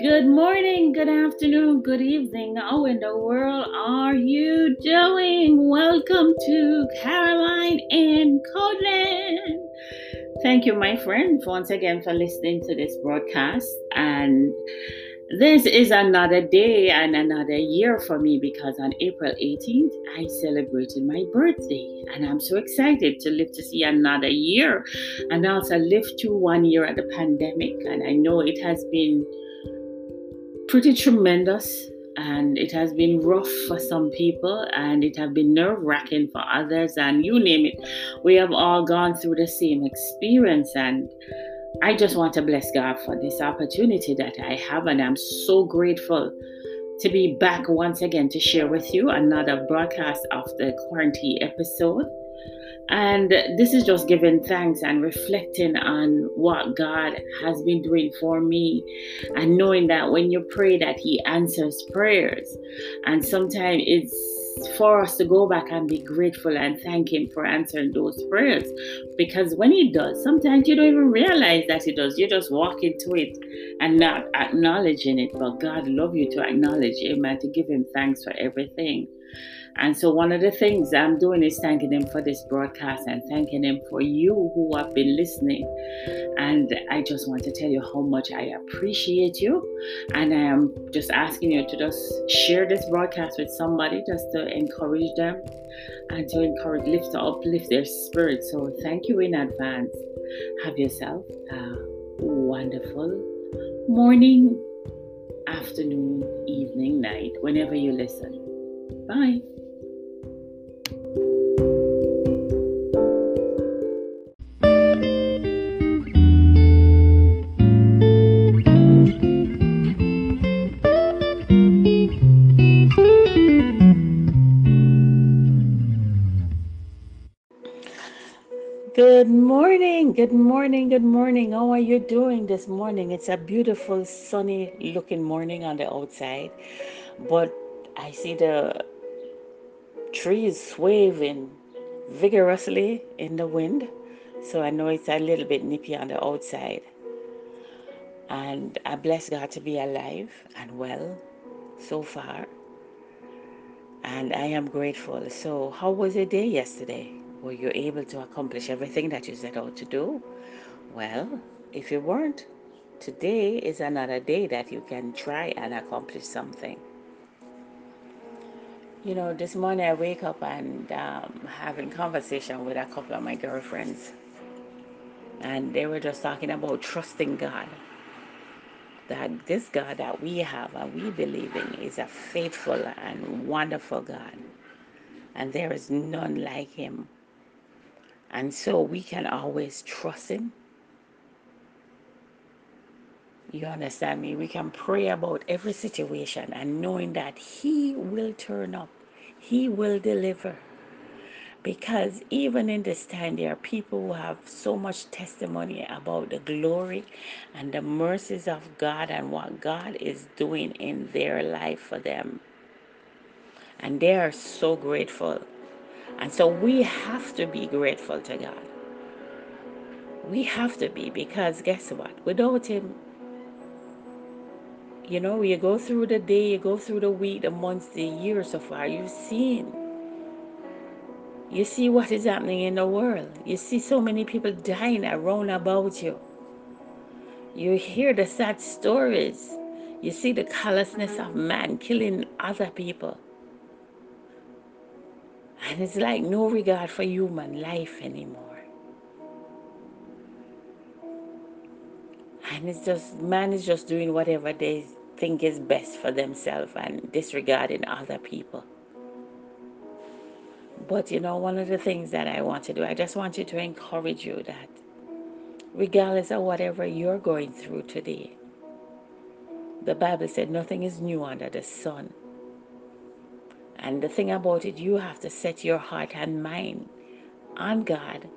Good morning, good afternoon, good evening. How in the world are you doing? Welcome to Caroline and Codeland. Thank you, my friend, once again for listening to this broadcast. And this is another day and another year for me because on April 18th, I celebrated my birthday. And I'm so excited to live to see another year and also live to one year of the pandemic. And I know it has been pretty tremendous and it has been rough for some people and it has been nerve wracking for others and you name it. We have all gone through the same experience and i just want to bless god for this opportunity that i have and i'm so grateful to be back once again to share with you another broadcast of the quarantine episode and this is just giving thanks and reflecting on what God has been doing for me and knowing that when you pray that he answers prayers. And sometimes it's for us to go back and be grateful and thank him for answering those prayers. Because when he does sometimes you don't even realize that he does. You just walk into it and not acknowledging it. But god love you to acknowledge him and to give him thanks for everything and so, one of the things I'm doing is thanking Him for this broadcast and thanking Him for you who have been listening. And I just want to tell you how much I appreciate you. And I am just asking you to just share this broadcast with somebody just to encourage them and to encourage, lift, uplift their spirit. So, thank you in advance. Have yourself a wonderful morning, afternoon, evening, night, whenever you listen. Bye. Good morning, good morning, good morning. How are you doing this morning? It's a beautiful, sunny looking morning on the outside, but I see the trees swaying vigorously in the wind, so I know it's a little bit nippy on the outside. And I bless God to be alive and well so far. And I am grateful. So, how was your day yesterday? Were you able to accomplish everything that you set out to do? Well, if you weren't, today is another day that you can try and accomplish something. You know, this morning I wake up and um, having conversation with a couple of my girlfriends, and they were just talking about trusting God. That this God that we have and we believe in is a faithful and wonderful God, and there is none like Him. And so we can always trust Him. You understand me? We can pray about every situation and knowing that He will turn up, He will deliver. Because even in this time, there are people who have so much testimony about the glory and the mercies of God and what God is doing in their life for them. And they are so grateful. And so we have to be grateful to God. We have to be because guess what? Without Him, you know, you go through the day, you go through the week, the months, the years so far, you've seen. You see what is happening in the world. You see so many people dying around about you. You hear the sad stories. You see the callousness of man killing other people. And it's like no regard for human life anymore. And it's just, man is just doing whatever they think is best for themselves and disregarding other people. But you know, one of the things that I want to do, I just want you to encourage you that regardless of whatever you're going through today, the Bible said nothing is new under the sun. And the thing about it, you have to set your heart and mind on God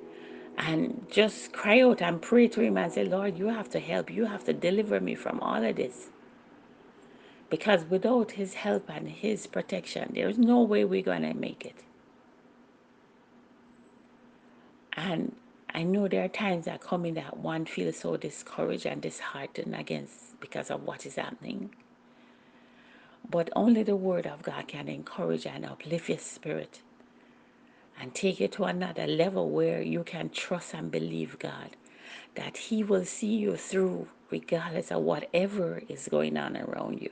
and just cry out and pray to Him and say, Lord, you have to help. You have to deliver me from all of this. Because without His help and His protection, there's no way we're going to make it. And I know there are times that come in that one feels so discouraged and disheartened against because of what is happening. But only the word of God can encourage and uplift your spirit and take you to another level where you can trust and believe God that He will see you through regardless of whatever is going on around you.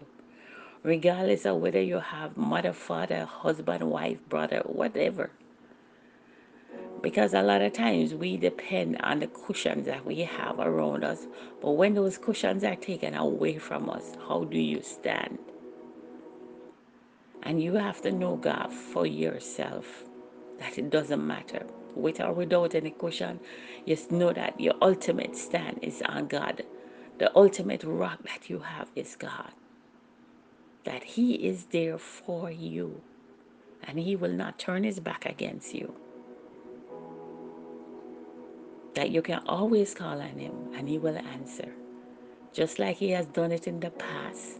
Regardless of whether you have mother, father, husband, wife, brother, whatever. Because a lot of times we depend on the cushions that we have around us. But when those cushions are taken away from us, how do you stand? And you have to know God for yourself that it doesn't matter. With or without any cushion, just know that your ultimate stand is on God. The ultimate rock that you have is God. That He is there for you and He will not turn His back against you. That you can always call on Him and He will answer. Just like He has done it in the past.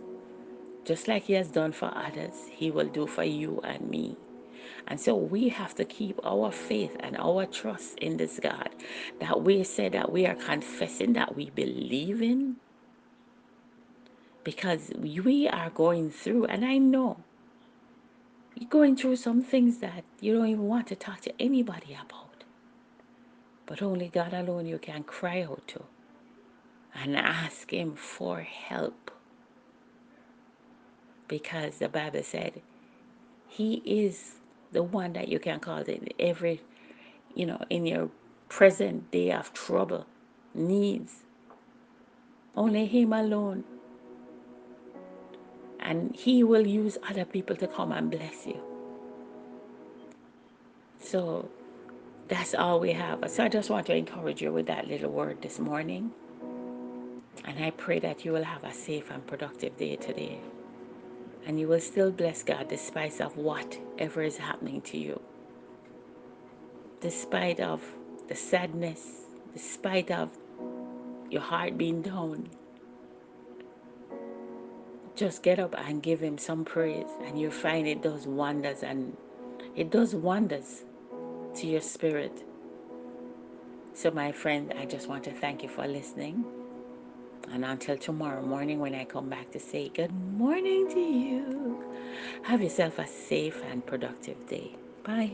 Just like He has done for others, He will do for you and me. And so we have to keep our faith and our trust in this God that we say that we are confessing that we believe in because we are going through, and I know you're going through some things that you don't even want to talk to anybody about. But only God alone you can cry out to and ask Him for help because the Bible said He is the one that you can call in every, you know, in your present day of trouble, needs. Only Him alone. And He will use other people to come and bless you. So that's all we have. So I just want to encourage you with that little word this morning. And I pray that you will have a safe and productive day today. And you will still bless God despite of whatever is happening to you. Despite of the sadness, despite of your heart being down, just get up and give him some praise and you find it does wonders and it does wonders to your spirit. So my friend, I just want to thank you for listening. And until tomorrow morning when I come back to say good morning to you, have yourself a safe and productive day. Bye.